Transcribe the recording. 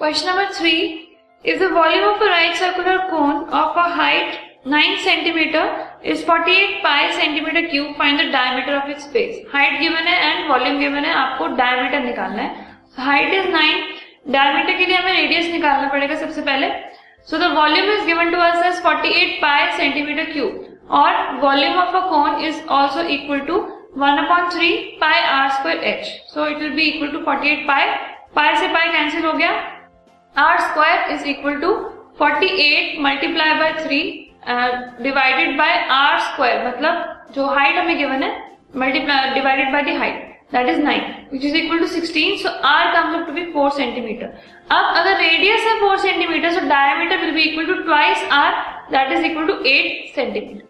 Question number three. If the volume of a right circular cone of a height 9 centimeter is 48 pi centimeter cube, find the diameter of its base. Height given है and volume given है आपको diameter निकालना है. Height is 9. Diameter के लिए हमें radius निकालना पड़ेगा सबसे पहले. So the volume is given to us as 48 pi centimeter cube. और volume of a cone is also equal to 1 upon 3 pi r square h. So it will be equal to 48 pi. Pi से pi cancel हो गया. R square is equal to 48 multiply by 3 divided by R square मतलब जो height हमें given है multiply divided by the height that is 9 which is equal to 16 so R comes up to be 4 centimetre अब अगर radius है four centimetre so diameter will be equal to twice R that is equal to 8 centimetre